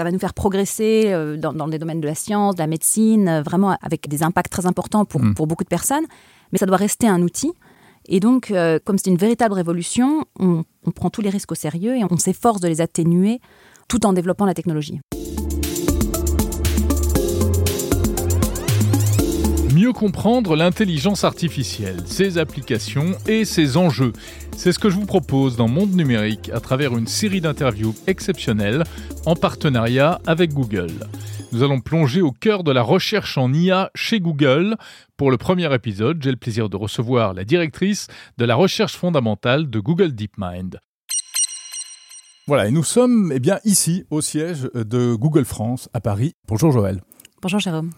ça va nous faire progresser dans, dans, les domaines de la science, de la médecine, vraiment avec des impacts très importants pour, mm. pour beaucoup de personnes. Mais ça doit rester un outil. Et donc, comme c'est une véritable révolution, on, on prend tous les risques au sérieux et on s'efforce de les atténuer tout en développant la technologie. Comprendre l'intelligence artificielle, ses applications et ses enjeux. C'est ce que je vous propose dans Monde Numérique à travers une série d'interviews exceptionnelles en partenariat avec Google. Nous allons plonger au cœur de la recherche en IA chez Google. Pour le premier épisode, j'ai le plaisir de recevoir la directrice de la recherche fondamentale de Google DeepMind. Voilà, et nous sommes eh bien, ici, au siège de Google France, à Paris. Bonjour Joël. Bonjour Jérôme.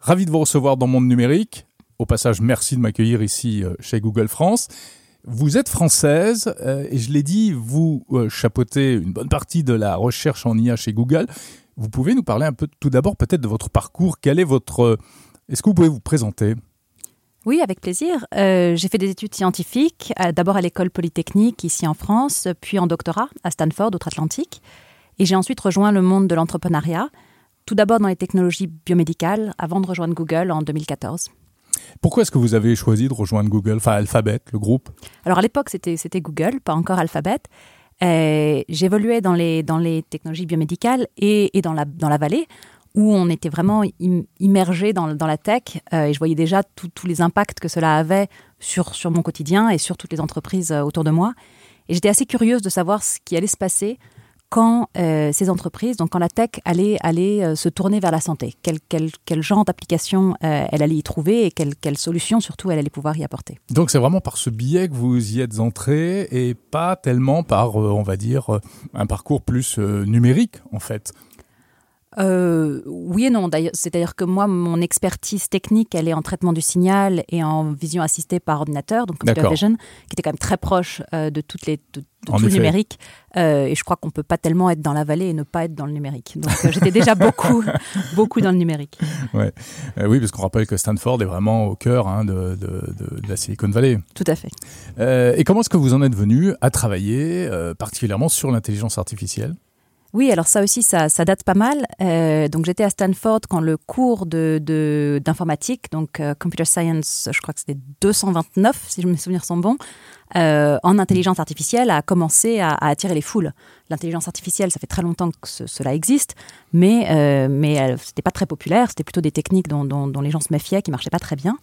Ravi de vous recevoir dans Monde Numérique. Au passage, merci de m'accueillir ici euh, chez Google France. Vous êtes française euh, et je l'ai dit, vous euh, chapeautez une bonne partie de la recherche en IA chez Google. Vous pouvez nous parler un peu tout d'abord peut-être de votre parcours. Quel est votre... Est-ce que vous pouvez vous présenter? Oui, avec plaisir. Euh, j'ai fait des études scientifiques, euh, d'abord à l'école polytechnique ici en France, puis en doctorat à Stanford, outre-Atlantique. Et j'ai ensuite rejoint le monde de l'entrepreneuriat, tout d'abord dans les technologies biomédicales, avant de rejoindre Google en 2014. Pourquoi est-ce que vous avez choisi de rejoindre Google, enfin Alphabet, le groupe? Alors à l'époque, c'était, c'était Google, pas encore Alphabet. Euh, j'évoluais dans les, dans les technologies biomédicales et, et dans, la, dans la vallée où on était vraiment immergé dans, la tech euh, et je voyais déjà tous les impacts que cela avait sur, sur mon quotidien et sur toutes les entreprises euh, autour de moi. Et j'étais assez curieuse de savoir ce qui allait se passer quand euh, ces entreprises, donc quand la tech allait, allait se tourner vers la santé? Quel, genre d'application elle allait y trouver et quelle, quelle solution surtout elle allait pouvoir y apporter? Donc c'est vraiment par ce biais que vous y êtes entré et pas tellement par, on va dire, un parcours plus numérique en fait euh, oui et non. C'est-à-dire que moi, mon expertise technique, elle est en traitement du signal et en vision assistée par ordinateur, donc computer vision, qui était quand même très proche euh, de toutes les de, tout le numérique. Euh, et je crois qu'on peut pas tellement être dans la vallée et ne pas être dans le numérique. Donc j'étais déjà beaucoup, beaucoup dans le numérique. Ouais. oui, parce qu'on rappelle que Stanford est vraiment au cœur hein, de, la Silicon Valley. Tout à fait. et comment est-ce que vous en êtes venu à travailler particulièrement sur l'intelligence artificielle? Oui, alors ça aussi, ça, date pas mal. Euh, donc j'étais à Stanford quand le cours de, d'informatique, donc euh, Computer Science, je crois que c'était 229, si je me souviens sont bons, euh, en intelligence artificielle a commencé à, attirer les foules. L'intelligence artificielle, ça fait très longtemps que cela existe, mais, mais c'était pas très populaire, c'était plutôt des techniques dont, dont, les gens se méfiaient, qui marchaient pas très bien.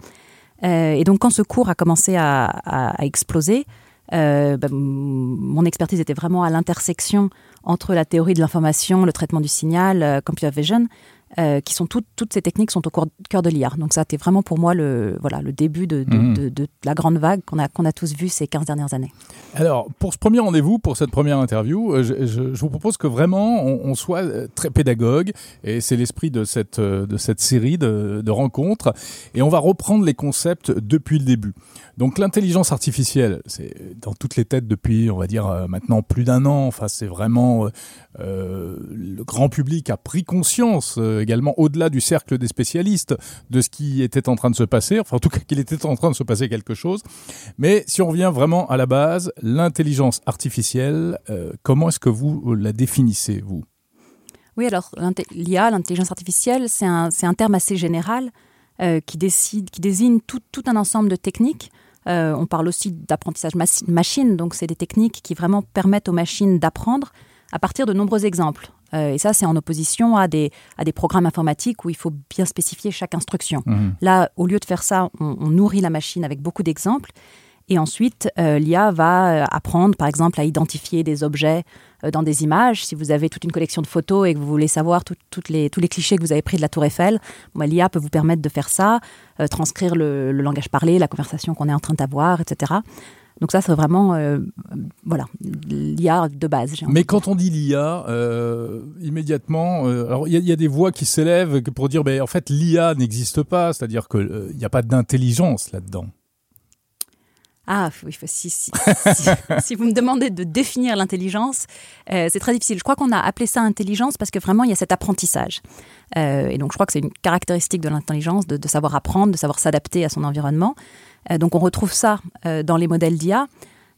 et donc quand ce cours a commencé à, à exploser, euh, bah, mon expertise était vraiment à l'intersection entre la théorie de l'information, le traitement du signal, euh, computer vision, euh, qui sont toutes, toutes ces techniques sont au cœur de l'IA. Donc ça a été vraiment pour moi le, voilà, le début de, de, mhm. de, la grande vague qu'on a, qu'on a tous vu ces 15 dernières années. Alors, pour ce premier rendez-vous, pour cette première interview, je, je, vous propose que vraiment on, soit très pédagogue, et c'est l'esprit de cette, de cette série de rencontres, et on va reprendre les concepts depuis le début. Donc l'intelligence artificielle, c'est dans toutes les têtes depuis, on va dire euh, maintenant plus d'un an. Enfin, c'est vraiment euh, euh, le grand public a pris conscience également au-delà du cercle des spécialistes de ce qui était en train de se passer. Enfin, en tout cas, qu'il était en train de se passer quelque chose. Mais si on revient vraiment à la base, l'intelligence artificielle, comment est-ce que vous la définissez vous? Oui, alors l'IA, l'intelligence artificielle, c'est un, un terme assez général. Qui, décide, qui désigne tout, tout, un ensemble de techniques euh, on parle aussi d'apprentissage machine, donc c'est des techniques qui vraiment permettent aux machines d'apprendre à partir de nombreux exemples. Euh, et ça, c'est en opposition à des, à des programmes informatiques où il faut bien spécifier chaque instruction. Mmh. Là, au lieu de faire ça, on nourrit la machine avec beaucoup d'exemples. Et ensuite, euh, l'IA va euh, apprendre, par exemple, à identifier des objets euh, dans des images. Si vous avez toute une collection de photos et que vous voulez savoir toutes les, tous les clichés que vous avez pris de la tour Eiffel, l'IA peut vous permettre de faire ça, transcrire le, langage parlé, la conversation qu'on est en train d'avoir, etc. Donc ça, c'est vraiment voilà l'IA de base. Mais quand on dit l'IA, immédiatement, alors il y, a des voix qui s'élèvent pour dire, ben en fait, l'IA n'existe pas, c'est-à-dire qu'il n'y a pas d'intelligence là-dedans. Ah oui, si, si, si, vous me demandez de définir l'intelligence, euh, c'est très difficile. Je crois qu'on a appelé ça intelligence parce que vraiment il y a cet apprentissage. Euh, et donc je crois que c'est une caractéristique de l'intelligence de, savoir apprendre, de savoir s'adapter à son environnement. Euh, donc on retrouve ça dans les modèles d'IA.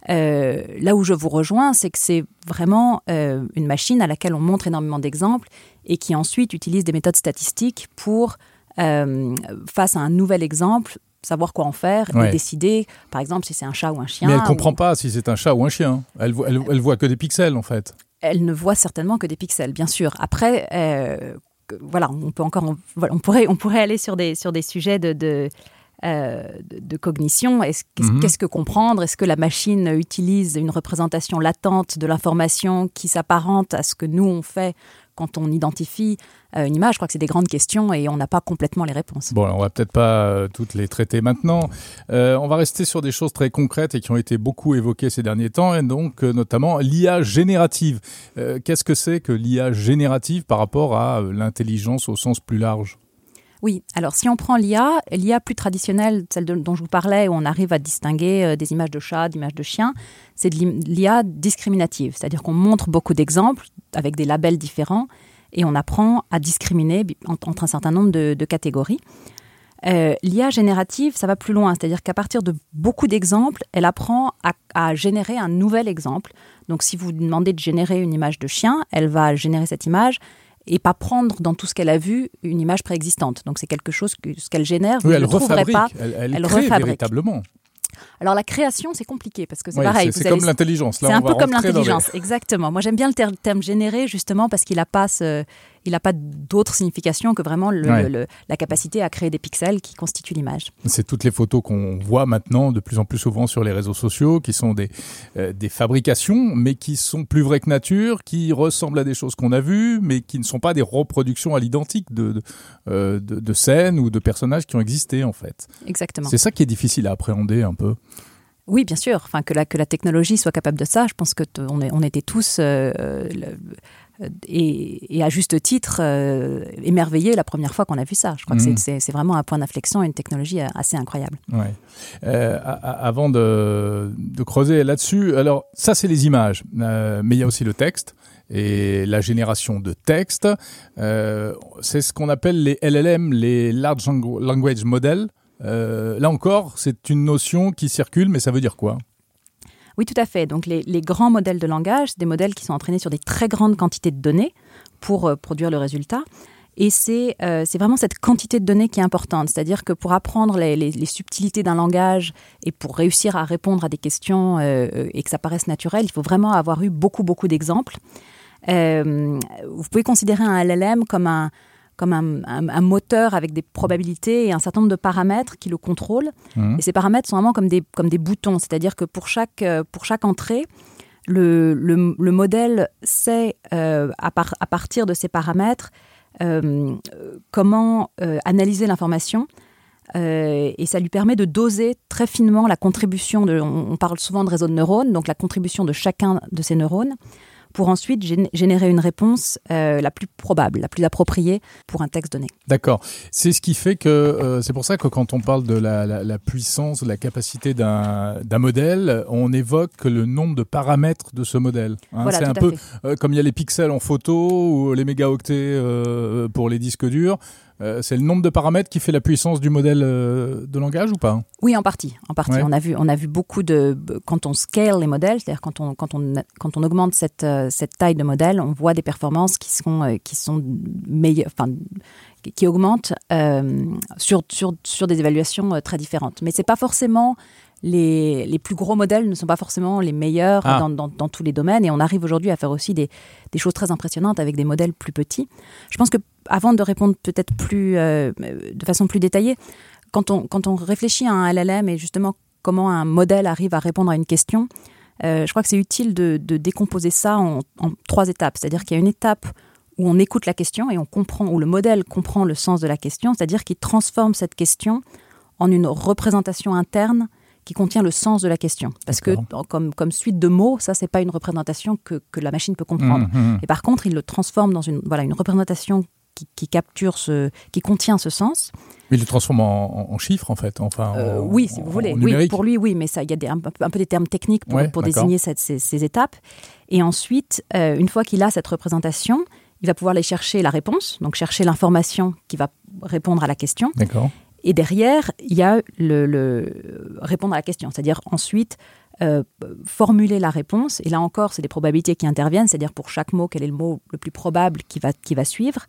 Là où je vous rejoins, c'est que c'est vraiment une machine à laquelle on montre énormément d'exemples et qui ensuite utilise des méthodes statistiques pour, face à un nouvel exemple, savoir quoi en faire Ouais. et décider, par exemple, si c'est un chat ou un chien. Mais elle ou- comprend pas si c'est un chat ou un chien. Elle, voit- elle, elle voit que des pixels en fait. elle ne voit certainement que des pixels, bien sûr. Après, euh, voilà, on peut encore, on, voilà, on pourrait, on pourrait aller sur des sur des sujets de de, euh, de- de cognition. Qu'est-ce Mhm. qu'est-ce que comprendre? Est-ce que la machine utilise une représentation latente de l'information qui s'apparente à ce que nous on fait quand on identifie euh, une image Je crois que c'est des grandes questions et on n'a pas complètement les réponses. Bon, on va peut-être pas euh, toutes les traiter maintenant. Euh, on va rester sur des choses très concrètes et qui ont été beaucoup évoquées ces derniers temps, et donc notamment l'IA générative. Qu'est-ce que c'est que l'IA générative par rapport à l'intelligence au sens plus large? Oui, alors si on prend l'IA, l'IA plus traditionnelle, celle dont je vous parlais, où on arrive à distinguer euh, des images de chats, d'images de chiens, c'est l'IA discriminative, c'est-à-dire qu'on montre beaucoup d'exemples avec des labels différents et on apprend à discriminer entre un certain nombre de, catégories. Euh, L'IA générative, ça va plus loin, c'est-à-dire qu'à partir de beaucoup d'exemples, elle apprend à, générer un nouvel exemple. Donc si vous demandez de générer une image de chien, elle va générer cette image et pas prendre dans tout ce qu'elle a vu une image préexistante. Donc c'est quelque chose que ce qu'elle génère, vous Oui, ne elle le trouverez pas. Elle, elle elle crée refabrique. véritablement. Alors la création, c'est compliqué parce que c'est Ouais, pareil. c'est allez- comme l'intelligence. C'est un peu comme les- l'intelligence, exactement. Moi, j'aime bien le ter- terme généré justement parce qu'il n'a pas, ce- il a pas d'autre signification que vraiment le- Ouais. le- le- la capacité à créer des pixels qui constituent l'image. C'est toutes les photos qu'on voit maintenant de plus en plus souvent sur les réseaux sociaux, qui sont des, euh, des fabrications, mais qui sont plus vraies que nature, qui ressemblent à des choses qu'on a vues, mais qui ne sont pas des reproductions à l'identique de, de, euh, de- de scènes ou de personnages qui ont existé en fait. Exactement. C'est ça qui est difficile à appréhender un peu. Oui, bien sûr. Enfin, que la, que la technologie soit capable de ça, je pense que on, est- on était tous, le- euh, et, et à juste titre, euh, émerveillés la première fois qu'on a vu ça. Je crois que Mhm. c'est- vraiment un point d'inflexion et une technologie euh, assez incroyable. Ouais. Euh, avant de, de creuser là-dessus, alors ça c'est les images, euh, mais il y a aussi le texte et la génération de texte. C'est ce qu'on appelle les LLM, les Large Langu- Language Models. Euh, là encore, c'est une notion qui circule, mais ça veut dire quoi? Oui, tout à fait. Donc, les, grands modèles de langage, c'est des modèles qui sont entraînés sur des très grandes quantités de données pour euh, produire le résultat. Et c'est euh, c'est vraiment cette quantité de données qui est importante. C'est-à-dire que pour apprendre les, subtilités d'un langage et pour réussir à répondre à des questions euh, et que ça paraisse naturel, il faut vraiment avoir eu beaucoup, beaucoup d'exemples. Vous pouvez considérer un LLM comme un, comme un, un- un moteur avec des probabilités et un certain nombre de paramètres qui le contrôlent. Mhm. Et ces paramètres sont vraiment comme des, comme des boutons, c'est-à-dire que pour chaque, euh, pour chaque entrée, le, le, le modèle sait, euh, à, par- à partir de ces paramètres, euh, comment euh, analyser l'information. Et ça lui permet de doser très finement la contribution de. On, on parle souvent de réseau de neurones, donc la contribution de chacun de ces neurones, pour ensuite gén- générer une réponse euh, la plus probable, la plus appropriée pour un texte donné. D'accord. C'est ce qui fait que euh, c'est pour ça que quand on parle de la, la- la puissance, de la capacité d'un modèle, on évoque le nombre de paramètres de ce modèle. hein. Voilà, c'est un peu euh, comme il y a les pixels en photo ou les mégaoctets euh, pour les disques durs. Euh, c'est le nombre de paramètres qui fait la puissance du modèle euh, de langage ou pas? Oui, en partie. En partie. Ouais. On, a vu, on a vu beaucoup de. Quand on scale les modèles, c'est-à-dire quand on, quand, on, quand on augmente cette, euh, cette taille de modèle, on voit des performances qui sont, qui sont meilleures. Enfin, qui- augmentent euh, sur, sur, sur des évaluations très différentes. Mais c'est pas forcément. Les, les plus gros modèles ne sont pas forcément les meilleurs Ah. dans, dans, dans tous les domaines et on arrive aujourd'hui à faire aussi des, des choses très impressionnantes avec des modèles plus petits. Je pense que avant de répondre peut-être plus euh, de façon plus détaillée, quand on, quand on réfléchit à un LLM et justement comment un modèle arrive à répondre à une question, euh, je crois que c'est utile de, de décomposer ça en, en trois étapes. C'est-à-dire qu'il y a une étape où on écoute la question et on comprend, où le modèle comprend le sens de la question, c'est-à-dire qu'il transforme cette question en une représentation interne qui contient le sens de la question. Parce que comme, comme suite de mots, ça, c'est pas une représentation que, que la machine peut comprendre. Mhm, mhm. Et par contre, il le transforme dans une, voilà, une représentation qui, qui capture ce, qui contient ce sens. Mais il le transforme en, en- en chiffres en fait. Enfin, Euh, en- oui, si vous voulez. Oui, pour lui, oui, mais ça, il y a des, un, peu- un peu des termes techniques pour, Ouais, pour d'accord. désigner cette- ces, ces étapes. Et ensuite, euh, une fois qu'il a cette représentation, il va pouvoir aller chercher la réponse, donc chercher l'information qui va répondre à la question. D'accord. Et derrière, il y a le, le- répondre à la question, c'est-à-dire ensuite euh, formuler la réponse. Et là encore, c'est des probabilités qui interviennent, c'est-à-dire pour chaque mot, quel est le mot le plus probable qui va, qui va suivre,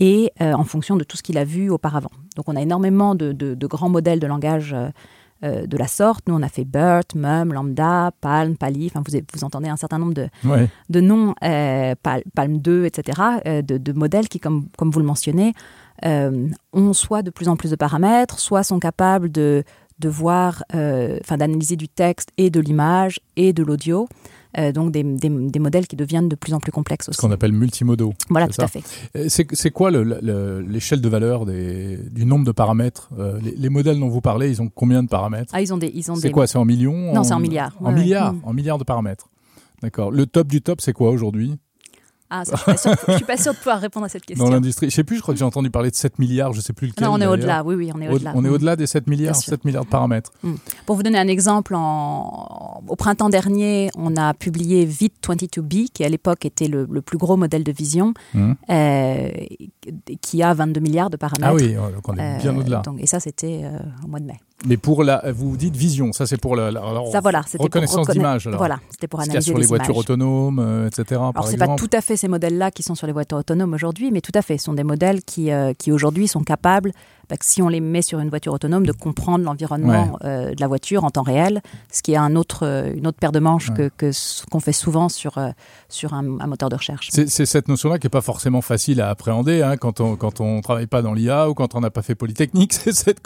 et euh, en fonction de tout ce qu'il a vu auparavant. Donc on a énormément de, de, grands modèles de langage euh, de la sorte. Nous, on a fait BERT, MUM, Lambda, Palm, Pali. Enfin, vous, vous entendez un certain nombre de, de noms, Palm 2, etc., de, de, modèles qui, comme, comme vous le mentionnez, ont soit de plus en plus de paramètres, soit sont capables de de voir, euh, enfin d'analyser du texte et de l'image et de l'audio. Euh, donc des, des, modèles qui deviennent de plus en plus complexes aussi. Ce qu'on appelle multimodaux. Voilà, tout à fait. C'est quoi l'échelle de valeur des, du nombre de paramètres euh, les, modèles dont vous parlez, ils ont combien de paramètres Ah, ils ont des. C'est quoi C'est en millions Non, c'est en milliards. En milliards, mm. en milliards de paramètres. D'accord. Le top du top, c'est quoi aujourd'hui? Ah, ça, je ne suis, pas sûre de pouvoir répondre à cette question. Dans l'industrie, je sais plus, je crois que j'ai entendu parler de 7 milliards, je sais plus lequel. Non, on est au-delà, oui, oui, on est au-delà. On est au-delà des 7 milliards, 7 milliards de paramètres. Mm. Pour vous donner un exemple, en... au printemps dernier, on a publié VIT 22B, qui à l'époque était le, plus gros modèle de vision, mm. euh, qui a 22 milliards de paramètres. Ah oui, donc on est bien au-delà. Et ça, c'était euh, au mois de mai. Mais pour la, vous dites vision, ça c'est pour la, ça, voilà, reconnaissance d'image. Voilà, c'était pour analyser sur les, voitures autonomes, euh, etc. Alors c'est pas tout à fait ces modèles-là qui sont sur les voitures autonomes aujourd'hui, mais tout à fait, ce sont des modèles qui, euh, qui aujourd'hui sont capables bah, si on les met sur une voiture autonome, de comprendre l'environnement euh, de la voiture en temps réel, ce qui est un autre, euh, une autre paire de manches que, qu'on fait souvent sur, euh, sur un, moteur de recherche. C'est cette notion-là qui n'est pas forcément facile à appréhender hein, quand on quand on travaille pas dans l'IA ou quand on n'a pas fait Polytechnique. C'est cette,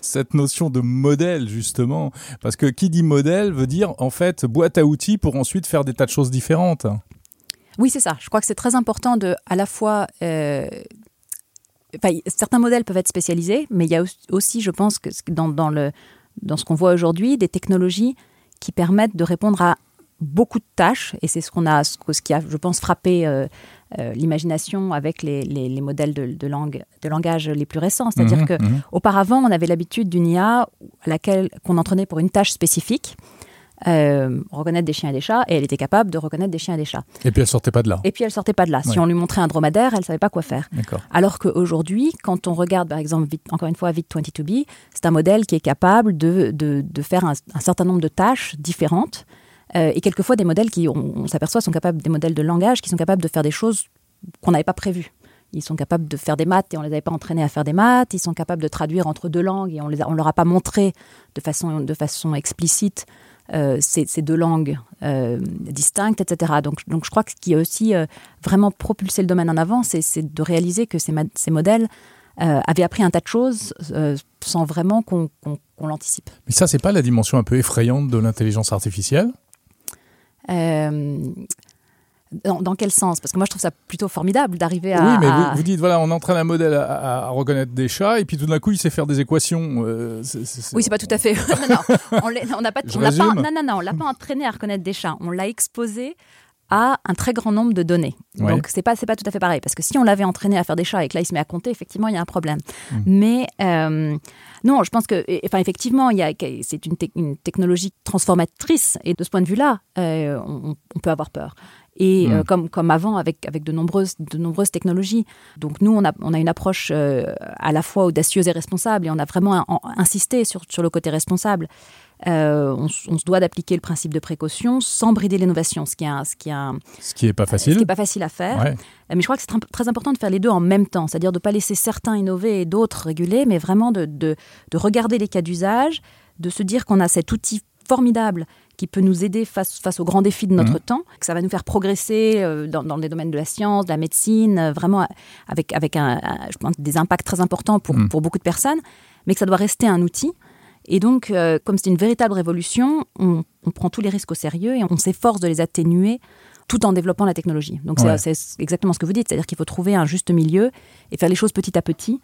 cette notion de modèle, justement. Parce que qui dit modèle veut dire, en fait, boîte à outils pour ensuite faire des tas de choses différentes. Oui, c'est ça. Je crois que c'est très important de à la fois certains modèles peuvent être spécialisés, mais il y a aussi, je pense, que dans, dans, le, dans ce qu'on voit aujourd'hui, des technologies qui permettent de répondre à beaucoup de tâches, et c'est ce qu'on a, ce, qui a, je pense, frappé euh, euh, l'imagination avec les, les, modèles de, de, langue, de langage les plus récents. C'est-à-dire mmh, que mmh. auparavant, on avait l'habitude d'une IA à laquelle qu'on entraînait pour une tâche spécifique. Euh, reconnaître des chiens et des chats, et elle était capable de reconnaître des chiens et des chats. Et puis elle sortait pas de là. Et puis elle sortait pas de là. Si on lui montrait un dromadaire, elle savait pas quoi faire. Alors qu'aujourd'hui, quand on regarde par exemple, encore une fois, Vite22B, c'est un modèle qui est capable de, de, de faire un, certain nombre de tâches différentes. Euh, et quelquefois des modèles qui, on, s'aperçoit, sont capables, des modèles de langage qui sont capables de faire des choses qu'on n'avait pas prévues. Ils sont capables de faire des maths et on les avait pas entraînés à faire des maths. Ils sont capables de traduire entre deux langues et on ne on leur a pas montré de façon, de façon explicite euh, ces, deux langues euh, distinctes, etc. Donc, donc je crois que ce qui a aussi euh, vraiment propulsé le domaine en avant, c'est de réaliser que ces, ces modèles avaient appris un tas de choses sans vraiment qu'on l'anticipe. Mais ça, c'est pas la dimension un peu effrayante de l'intelligence artificielle? Dans, quel sens? Parce que moi, je trouve ça plutôt formidable d'arriver à. Oui, mais Vous, dites, voilà, on entraîne un modèle à, reconnaître des chats, et puis tout d'un coup, il sait faire des équations. Euh, Oui, c'est pas tout à fait. non, non, on n'a pas, on pas, non, non, non, on l'a pas entraîné à reconnaître des chats. On l'a exposé à un très grand nombre de données. Donc c'est pas c'est pas tout à fait pareil parce que si on l'avait entraîné à faire des chats et que là il se met à compter, effectivement il y a un problème. Hmm. Mais euh, non, je pense que enfin effectivement il y a c'est une, une, technologie transformatrice et de ce point de vue-là euh, on, on, peut avoir peur et euh, mm. comme, comme avant avec, avec de, nombreuses, de nombreuses technologies. Donc nous, on a, on a une approche euh, à la fois audacieuse et responsable et on a vraiment insisté sur, sur le côté responsable. Euh, on, se doit d'appliquer le principe de précaution sans brider l'innovation, ce qui est ce qui est ce qui est pas facile, ce qui est pas facile à faire. Mais je crois que c'est très important de faire les deux en même temps, c'est-à-dire de pas laisser certains innover et d'autres réguler, mais vraiment de, de, de regarder les cas d'usage, de se dire qu'on a cet outil formidable qui peut nous aider face, face aux grands défis de notre mhm. temps, que ça va nous faire progresser euh, dans, dans, les domaines de la science, de la médecine, euh, vraiment avec, avec un, je pense, des impacts très importants pour, mhm. pour beaucoup de personnes, mais que ça doit rester un outil. Et donc, euh, comme c'est une véritable révolution, on, on, prend tous les risques au sérieux et on s'efforce de les atténuer tout en développant la technologie. Donc, c'est exactement ce que vous dites, c'est-à-dire qu'il faut trouver un juste milieu et faire les choses petit à petit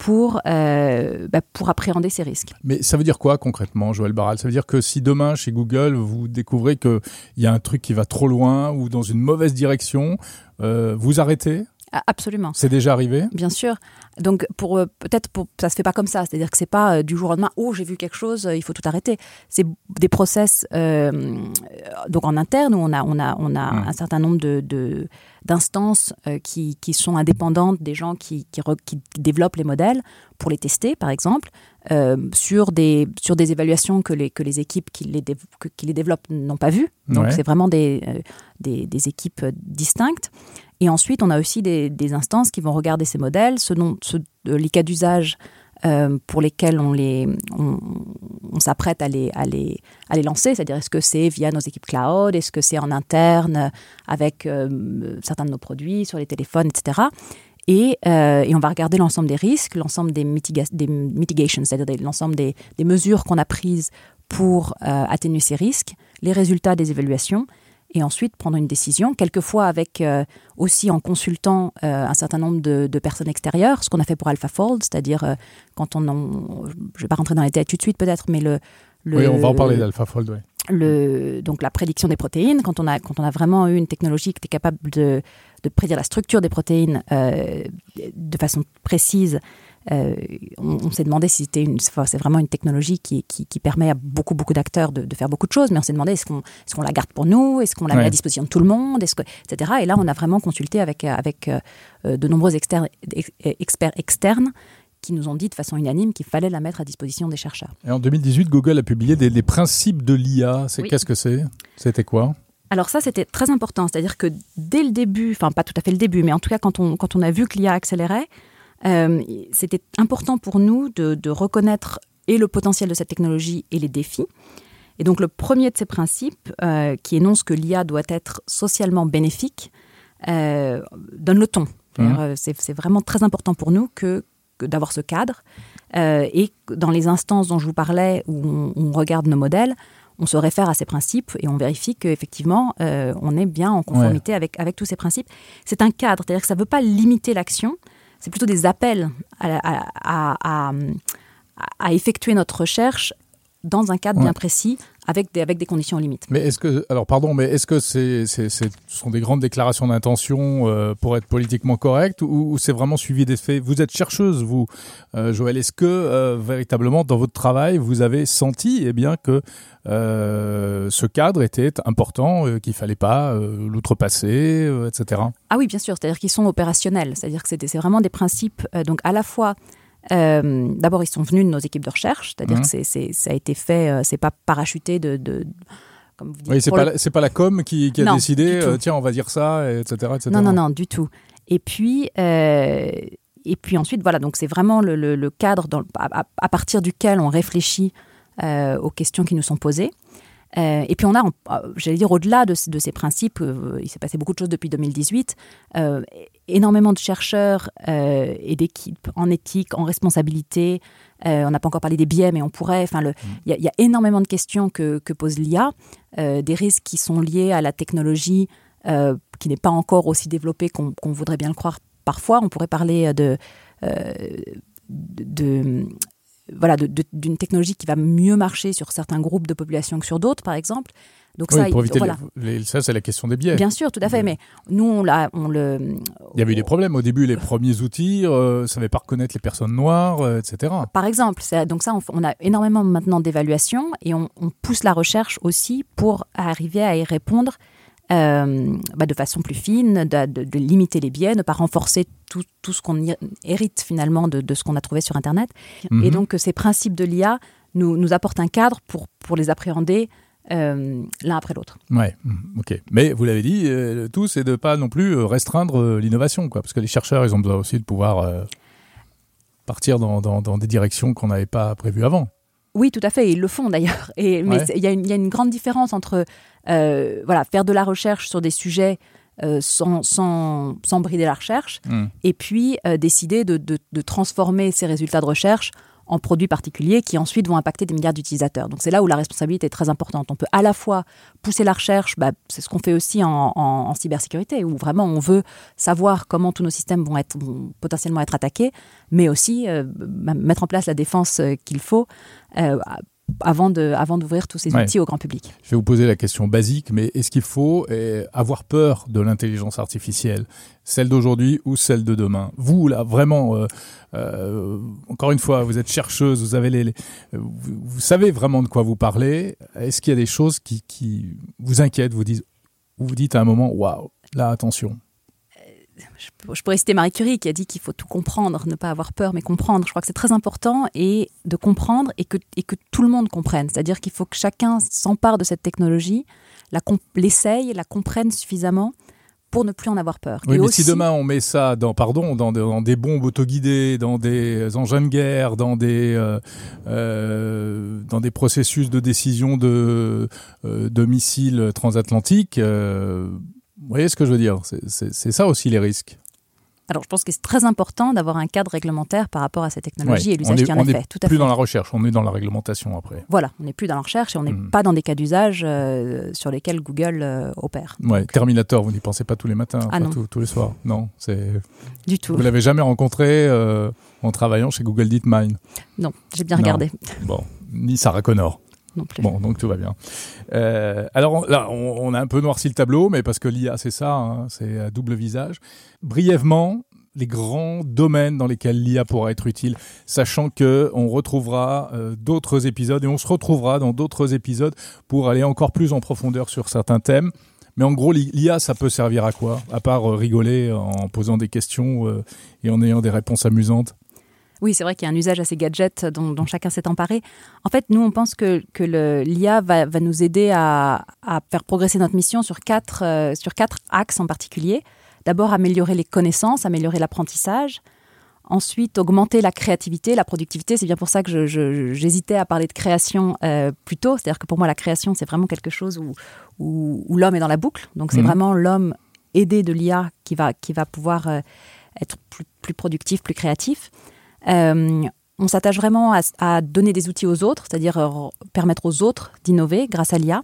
pour, euh, bah, pour appréhender ces risques. Mais ça veut dire quoi concrètement, Joël Barral? Ça veut dire que si demain, chez Google, vous découvrez qu'il y a un truc qui va trop loin ou dans une mauvaise direction, euh, vous arrêtez? Absolument. C'est déjà arrivé Bien sûr. Donc, pour euh, peut-être, pour, ça se fait pas comme ça. C'est-à-dire que c'est pas euh, du jour au lendemain. Oh, j'ai vu quelque chose, euh, il faut tout arrêter. C'est des process euh, donc en interne où on a, on a, on a Mm. un certain nombre de de- d'instances qui, qui sont indépendantes des gens qui, qui, re- qui développent les modèles pour les tester, par exemple, euh, sur des sur des évaluations que les que les équipes qui les qui les développent n'ont pas vues. Donc, Ouais. c'est vraiment des, des des équipes distinctes. Et ensuite, on a aussi des, instances qui vont regarder ces modèles, ce euh, les cas d'usage euh, pour lesquels on, les, on, s'apprête à les, à, les, à les lancer, c'est-à-dire est-ce que c'est via nos équipes cloud, est-ce que c'est en interne euh, avec certains de nos produits sur les téléphones, etc. Et, et on va regarder l'ensemble des risques, l'ensemble des, des mitigations, c'est-à-dire l'ensemble des, des mesures qu'on a prises pour atténuer ces risques, les résultats des évaluations, et ensuite prendre une décision, quelquefois avec euh, aussi en consultant euh, un certain nombre de, de personnes extérieures, ce qu'on a fait pour AlphaFold, c'est-à-dire euh, quand on en, je vais pas rentrer dans les détails tout de suite peut-être, mais le, le Oui, on va en parler d'AlphaFold. ouais. le, donc la prédiction des protéines, quand on a, quand on a vraiment eu une technologie qui était capable de, de prédire la structure des protéines euh, de façon précise, on, on s'est demandé si c'était une, c'est vraiment une technologie qui, qui, qui permet à beaucoup, beaucoup d'acteurs de, de faire beaucoup de choses, mais on s'est demandé est-ce qu'on est qu'on la garde pour nous, est-ce qu'on la met à disposition de tout le monde, est-ce que, etc. Et là, on a vraiment consulté avec, euh, avec euh, euh, de nombreux externes, ex- experts externes qui nous ont dit de façon unanime qu'il fallait la mettre à disposition des chercheurs. Et en 2018, Google a publié des, des principes de l'IA. C'est Oui. qu'est-ce que c'est? C'était quoi? Alors ça, c'était très important. C'est-à-dire que dès le début, enfin pas tout à fait le début, mais en tout cas quand on, quand on a vu que l'IA accélérait, euh, c'était important pour nous de, de reconnaître et le potentiel de cette technologie et les défis. Et donc le premier de ces principes, euh, qui énonce que l'IA doit être socialement bénéfique, euh, donne le ton. Euh, C'est vraiment très important pour nous que, que d'avoir ce cadre. Et dans les instances dont je vous parlais, où on, on regarde nos modèles, on se réfère à ces principes et on vérifie qu'effectivement, euh, on est bien en conformité avec, avec tous ces principes. C'est un cadre, c'est-à-dire que ça ne veut pas limiter l'action, c'est plutôt des appels à, à- à- à- à effectuer notre recherche dans un cadre Ouais. bien précis, avec des, avec des conditions limites. Mais est-ce que, alors pardon, mais est-ce que c'est, c'est, c'est- ce sont des grandes déclarations d'intention euh, pour être politiquement correct ou, ou c'est vraiment suivi des faits? Vous êtes chercheuse, vous, euh, Joël. Est-ce que euh, véritablement dans votre travail, vous avez senti, eh bien, que ce cadre était important, qu'il fallait pas l'outrepasser, etc. Ah oui, bien sûr, c'est-à-dire qu'ils sont opérationnels, c'est-à-dire que c'est c'est vraiment des principes, donc à la fois, euh, d'abord ils sont venus de nos équipes de recherche, c'est-à-dire Mhm. que c'est- ça a été fait, euh, c'est pas parachuté de, de- comme vous dites. Oui, c'est pas, le- pas la com qui, qui a Non, décidé, euh, tiens, on va dire ça, et etc., etc. Non, non, non, du tout. Et puis, euh, et puis ensuite, voilà, donc c'est vraiment le, le- le cadre dans- à, partir duquel on réfléchit aux questions qui nous sont posées. Euh, et puis on a, euh, j'allais dire, au-delà de, de ces principes, euh, il s'est passé beaucoup de choses depuis 2018, euh, énormément de chercheurs et d'équipes en éthique, en responsabilité. On n'a pas encore parlé des biais, mais on pourrait. Enfin, le- il y, a- il y a énormément de questions que, que pose l'IA, des risques qui sont liés à la technologie qui n'est pas encore aussi développée qu'on voudrait bien le croire parfois. On pourrait parler de- voilà, d'une technologie qui va mieux marcher sur certains groupes de population que sur d'autres, par exemple. Donc Oui, ça, pour éviter voilà. les- les- ça, c'est la question des biais. Bien sûr, tout à fait. Mais nous, on, l'a- on le. Il y avait eu des problèmes au début, les premiers outils euh, ne savaient pas reconnaître les personnes noires, euh, etc. Par exemple, donc ça, on, a énormément maintenant d'évaluations et on, on pousse la recherche aussi pour arriver à y répondre euh, bah, de façon plus fine, de, de- de limiter les biais, ne pas renforcer tout, tout ce qu'on hérite finalement de, de ce qu'on a trouvé sur Internet. Mhm. Et donc, ces principes de l'IA nous, nous apportent un cadre pour, pour les appréhender euh, l'un après l'autre. Ouais, mm, ok. Mais vous l'avez dit, euh, tout, c'est de pas non plus euh, restreindre euh, l'innovation, quoi, parce que les chercheurs, ils ont besoin aussi de pouvoir partir dans, dans- dans des directions qu'on n'avait pas prévues avant. Oui, tout à fait, ils le font d'ailleurs. Et mais Ouais. il y, a une- il y a une grande différence entre euh, voilà faire de la recherche sur des sujets euh, sans, sans, sans brider la recherche, Mm. et puis euh, décider de, de- de transformer ces résultats de recherche en produits particuliers qui ensuite vont impacter des milliards d'utilisateurs. Donc c'est là où la responsabilité est très importante. On peut à la fois pousser la recherche, bah, c'est ce qu'on fait aussi en, cybersécurité, où vraiment on veut savoir comment tous nos systèmes vont, potentiellement être attaqués, mais aussi euh, mettre en place la défense euh, qu'il faut. euh, avant de avant d'ouvrir tous ces outils au grand public. Je vais vous poser la question basique, mais est-ce qu'il faut eh, avoir peur de l'intelligence artificielle, celle d'aujourd'hui ou celle de demain? Vous là, vraiment, euh, euh, encore une fois, vous êtes chercheuse, vous avez les, vous, savez vraiment de quoi vous parlez. Est-ce qu'il y a des choses qui, qui vous inquiètent, vous disent, vous dites à un moment, waouh, là attention? Je pourrais citer Marie Curie qui a dit qu'il faut tout comprendre, ne pas avoir peur, mais comprendre. Je crois que c'est très important et de comprendre et que, et que tout le monde comprenne. C'est-à-dire qu'il faut que chacun s'empare de cette technologie, l'essaye, la comprenne suffisamment pour ne plus en avoir peur. Oui, mais si demain on met ça dans, pardon, dans, dans des bombes autoguidées, dans des engins de guerre, dans des, euh, euh, dans des processus de décision de, euh, de missiles transatlantiques, vous voyez ce que je veux dire? C'est ça aussi les risques. Alors, je pense que c'est très important d'avoir un cadre réglementaire par rapport à ces technologies et l'usage qui en est, fait. Tout à plus dans la recherche, on est dans la réglementation après. Voilà, on n'est plus dans la recherche et on n'est hmm. pas dans des cas d'usage euh, sur lesquels Google euh, opère. Ouais, Terminator, vous n'y pensez pas tous les matins, ah tous les soirs. Non, c'est. Du tout. Vous l'avez jamais rencontré euh, en travaillant chez Google DeepMind Non, j'ai bien regardé. Bon, ni Sarah Connor. Bon, donc tout va bien. Euh, alors là, on, a un peu noirci le tableau, mais parce que l'IA, c'est ça, hein, c'est à double visage. Brièvement, les grands domaines dans lesquels l'IA pourra être utile, sachant que on retrouvera euh, d'autres épisodes et on se retrouvera dans d'autres épisodes pour aller encore plus en profondeur sur certains thèmes. Mais en gros, l'IA, ça peut servir à quoi? À part euh, rigoler en posant des questions et en ayant des réponses amusantes? Oui, c'est vrai qu'il y a un usage à ces gadgets dont, chacun s'est emparé. En fait, nous, on pense que, l'IA va, nous aider à, faire progresser notre mission sur quatre, euh, sur quatre axes en particulier. D'abord, améliorer les connaissances, améliorer l'apprentissage. Ensuite, augmenter la créativité, la productivité. C'est bien pour ça que j'hésitais à parler de création euh, plus tôt. C'est-à-dire que pour moi, la création, c'est vraiment quelque chose où, où, l'homme est dans la boucle. Donc, c'est mmh. vraiment l'homme aidé de l'IA qui va, qui va pouvoir euh, être plus, plus productif, plus créatif. Euh, on s'attache vraiment à, donner des outils aux autres, c'est-à-dire euh, permettre aux autres d'innover grâce à l'IA.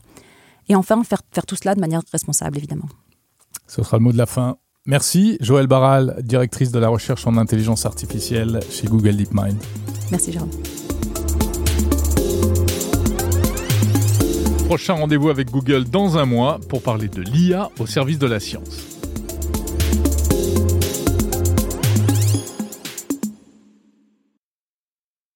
Et enfin, faire, faire tout cela de manière responsable, évidemment. Ce sera le mot de la fin. Merci, Joël Barral, directrice de la recherche en intelligence artificielle chez Google DeepMind. Merci, Jérôme. Prochain rendez-vous avec Google dans un mois pour parler de l'IA au service de la science.